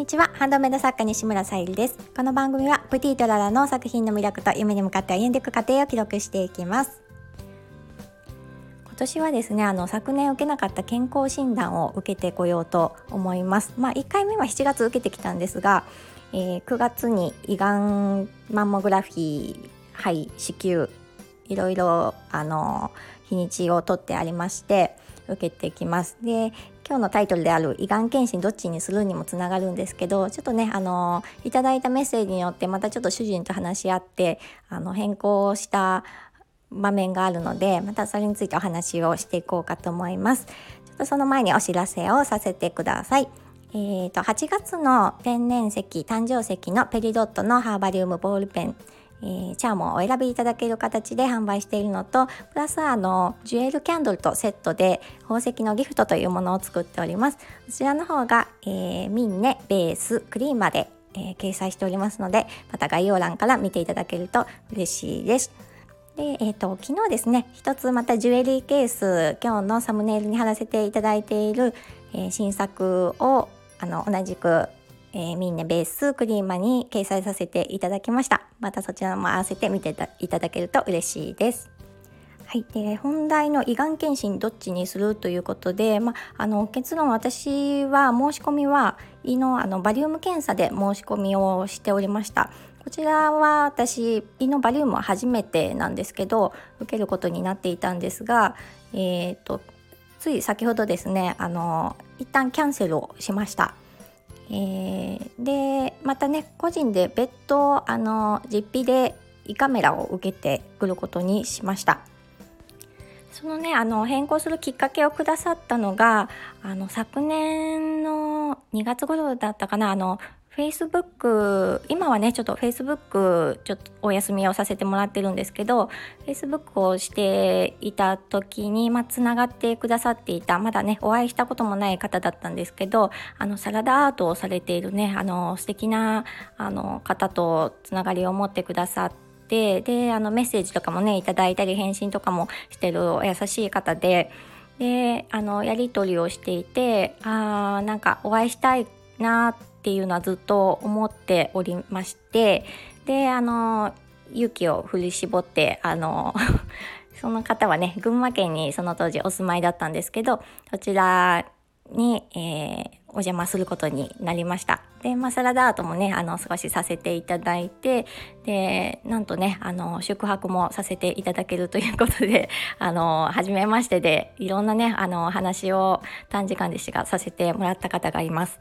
にちは。ハンドメイド作家西村さゆりです。この番組はプティートララの作品の魅力と夢に向かって歩んでいく過程を記録していきます。今年はですねあの昨年受けなかった健康診断を受けてこようと思います。まあ1回目は7月受けてきたんですが、えー、9月に胃がんマンモグラフィー肺子宮いろいろあの日にちを取ってありまして受けてきます。で今日のタイトルである胃がん検診どっちにするにもつながるんですけどちょっとねあのいただいたメッセージによってまたちょっと主人と話し合ってあの変更した場面があるのでまたそれについてお話をしていこうかと思います。ちょっとその前にお知らせをさせてください。えーと、と8月の天然石誕生石のペリドットのハーバリウムボールペンえー、チャームをお選びいただける形で販売しているのとプラスあのジュエルキャンドルとセットで宝石のギフトというものを作っております。こちらの方が、えー、ミンネベースクリーンまで、えー、掲載しておりますのでまた概要欄から見ていただけると嬉しいです。で、えーと、昨日ですね一つまたジュエリーケース今日のサムネイルに貼らせていただいている、えー、新作をあの同じくえー、ミンネベースクリーマに掲載させていただきました。またそちらも合わせて見ていただけると嬉しいです。はい、で本題の胃がん検診どっちにするということで、まあ、の結論私は申し込みは胃のあのバリウム検査で申し込みをしておりました。こちらは私胃のバリウムは初めてなんですけど受けることになっていたんですが、えーとつい先ほどですねあの一旦キャンセルをしました。えー、でまたね個人で別途あの実費で胃カメラを受けてくることにしました。そのねあの変更するきっかけをくださったのがあの昨年の2月頃だったかなあの Facebook 今はねちょっと Facebook ちょっとお休みをさせてもらってるんですけど Facebook をしていた時にまあつながってくださっていたまだねお会いしたこともない方だったんですけどあのサラダアートをされているねあの素敵なあの方とつながりを持ってくださってであのメッセージとかもねいただいたり返信とかもしてる優しい方でであのやり取りをしていてあなんかお会いしたいなっていうのはずっと思っておりましてであの勇気を振り絞ってあの その方はね群馬県にその当時お住まいだったんですけどそちらに、えー、お邪魔することになりました。で、まあ、サラダアートもね、あの、少しさせていただいて、で、なんとね、あの、宿泊もさせていただけるということで、あの、初めましてで、いろんなね、あの、話を短時間でしがさせてもらった方がいます。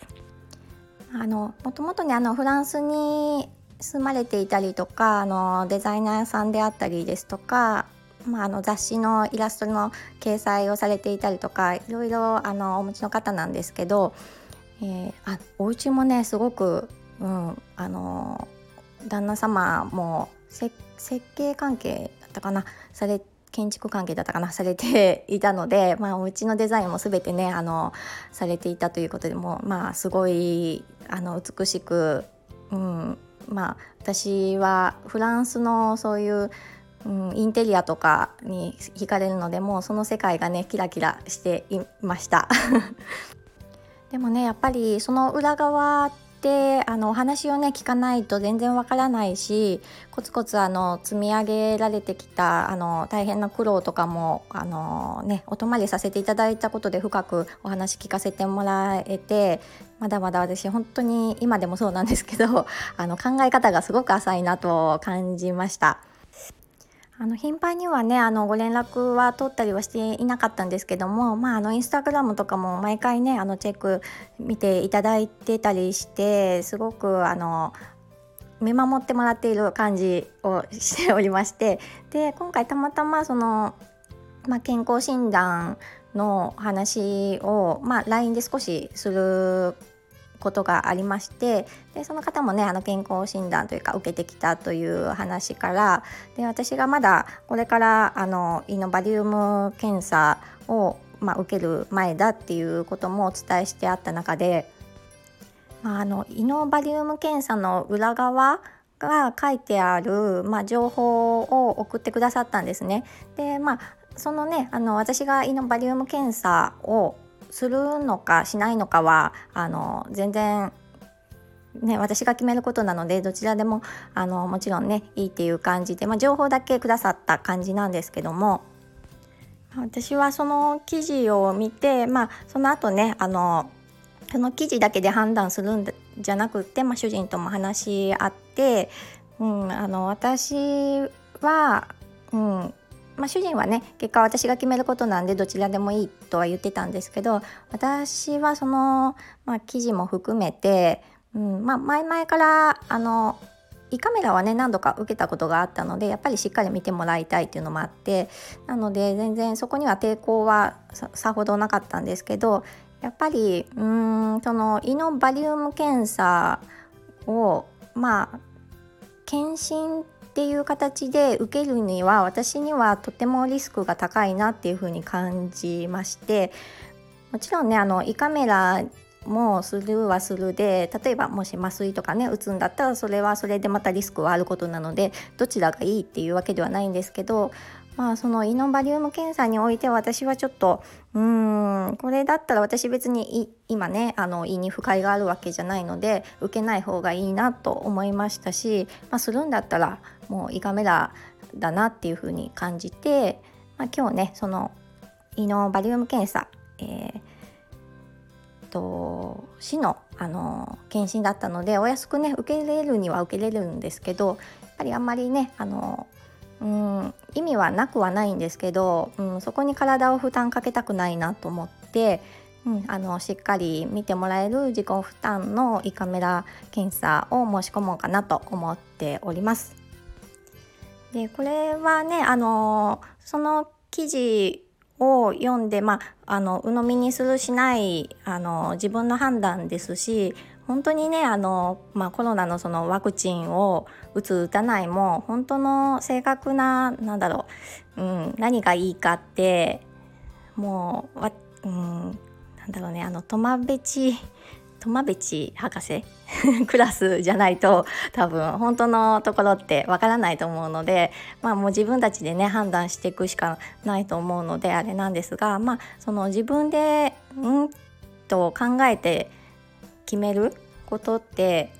あのもともとねあのフランスに住まれていたりとかあのデザイナーさんであったりですとか、まあ、あの雑誌のイラストの掲載をされていたりとかいろいろあのお持ちの方なんですけど、えー、あお家もねすごく、うん、あの旦那様も設計関係だったかなされて建築関係だったかなされていたので、まあ、お家のデザインも全てねあのされていたということでもまあすごいあの美しく、うん、まあ私はフランスのそういう、うん、インテリアとかに惹かれるのでもうその世界がねキラキラしていました。でもねやっぱりその裏側であのお話をね聞かないと全然わからないしコツコツあの積み上げられてきたあの大変な苦労とかもあの、ね、お泊まりさせていただいたことで深くお話聞かせてもらえてまだまだ私本当に今でもそうなんですけどあの考え方がすごく浅いなと感じました。あの頻繁にはねあのご連絡は取ったりはしていなかったんですけども、まあ、あのインスタグラムとかも毎回ねあのチェック見ていただいてたりしてすごくあの見守ってもらっている感じをしておりましてで今回たまたまその、まあ、健康診断の話を、まあ、LINE で少しすることがありましてでその方もねあの健康診断というか受けてきたという話からで私がまだこれからあの胃のバリウム検査を、まあ、受ける前だっていうこともお伝えしてあった中で、まあ、あの胃のバリウム検査の裏側が書いてある、まあ、情報を送ってくださったんですね。でまあそのねあの私が胃のバリウム検査をするのかしないのかはあの全然ね、私が決めることなのでどちらでもあのもちろんねいいっていう感じで、まあ、情報だけくださった感じなんですけども私はその記事を見て、まあ、その後ねあのその記事だけで判断するんじゃなくって、まあ、主人とも話し合って、うん、あの私は、うんまあ、主人はね結果私が決めることなんでどちらでもいいとは言ってたんですけど私はその、まあ、記事も含めて、うんまあ、前々からあの胃カメラはね何度か受けたことがあったのでやっぱりしっかり見てもらいたいっていうのもあってなので全然そこには抵抗はさほどなかったんですけどやっぱりうんその胃のバリウム検査をまあ検診っていう形で受けるには私にはとてもリスクが高いなっていうふうに感じましてもちろんねあの胃カメラもするはするで例えばもし麻酔とかね打つんだったらそれはそれでまたリスクはあることなのでどちらがいいっていうわけではないんですけどまあその胃のバリウム検査において私はちょっとうんこれだったら私別に今ねあの胃に不快があるわけじゃないので受けない方がいいなと思いましたし、まあ、するんだったらもう胃カメラだなっていうふうに感じて、まあ、今日ねその胃のバリウム検査、えーと市のあの検診だったのでお安くね受けれるには受けれるんですけどやっぱりあんまりねあのうん意味はなくはないんですけど、うん、そこに体を負担かけたくないなと思って、うん、あのしっかり見てもらえる自己負担の胃カメラ検査を申し込もうかなと思っております。でこれはねあのその記事を読んで、まあ、あの鵜呑みにするしないあの自分の判断ですし本当にねあの、まあ、コロナのそのワクチンを打つ打たないも本当の正確ななんだろう、うん、何がいいかってもうわ、うん、なんだろうねあのトマベチトマベチ博士？クラスじゃないと多分本当のところってわからないと思うのでまあもう自分たちでね判断していくしかないと思うのであれなんですがまあその自分でうんと考えて決めることって、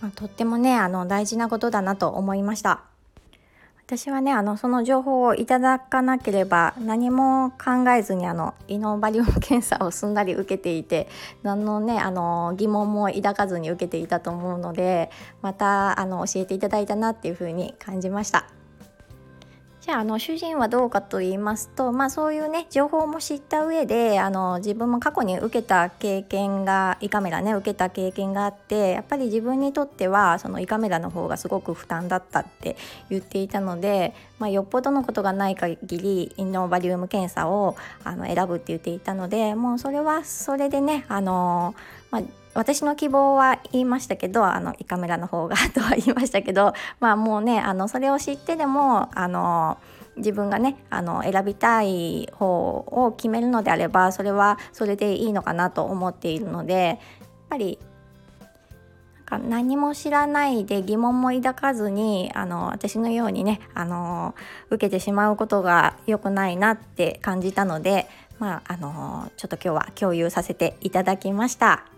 まあ、とってもねあの大事なことだなと思いました。私はねあのその情報をいただかなければ何も考えずにあのイノバリウム検査をすんなり受けていて何のねあの疑問も抱かずに受けていたと思うのでまたあの教えていただいたなっていうふうに感じました。じゃああの主人はどうかと言いますと、まあ、そういうね情報も知った上であの自分も過去に受けた経験が胃カメラね受けた経験があってやっぱり自分にとってはその胃カメラの方がすごく負担だったって言っていたので、まあ、よっぽどのことがない限りインノバリウム検査をあの選ぶって言っていたのでもうそれはそれでねあの、まあ私の希望は言いましたけどあの胃カメラの方がとは言いましたけど まあもうねあのそれを知ってでもあの自分がねあの選びたい方を決めるのであればそれはそれでいいのかなと思っているのでやっぱりか何も知らないで疑問も抱かずにあの私のようにねあの受けてしまうことが良くないなって感じたのでまああのちょっと今日は共有させていただきました。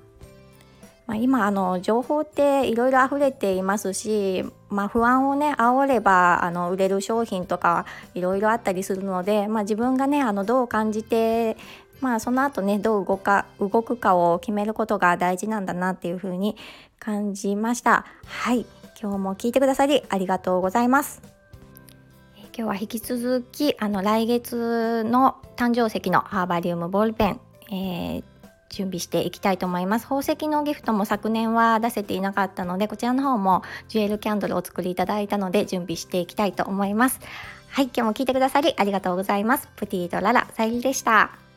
まあ、今あの情報っていろいろ溢れていますし、まあ、不安をね煽ればあの売れる商品とかいろいろあったりするので、まあ、自分がねあのどう感じてまあその後ねどう動か動くかを決めることが大事なんだなっていうふうに感じました。はい。今日も聞いてくださりありがとうございます。今日は引き続きあの来月の誕生石のハーバリウムボールペン、えー準備していきたいと思います。宝石のギフトも昨年は出せていなかったのでこちらの方もジュエルキャンドルをお作りいただいたので準備していきたいと思います。はい今日も聞いてくださりありがとうございます。プティとララさゆりでした。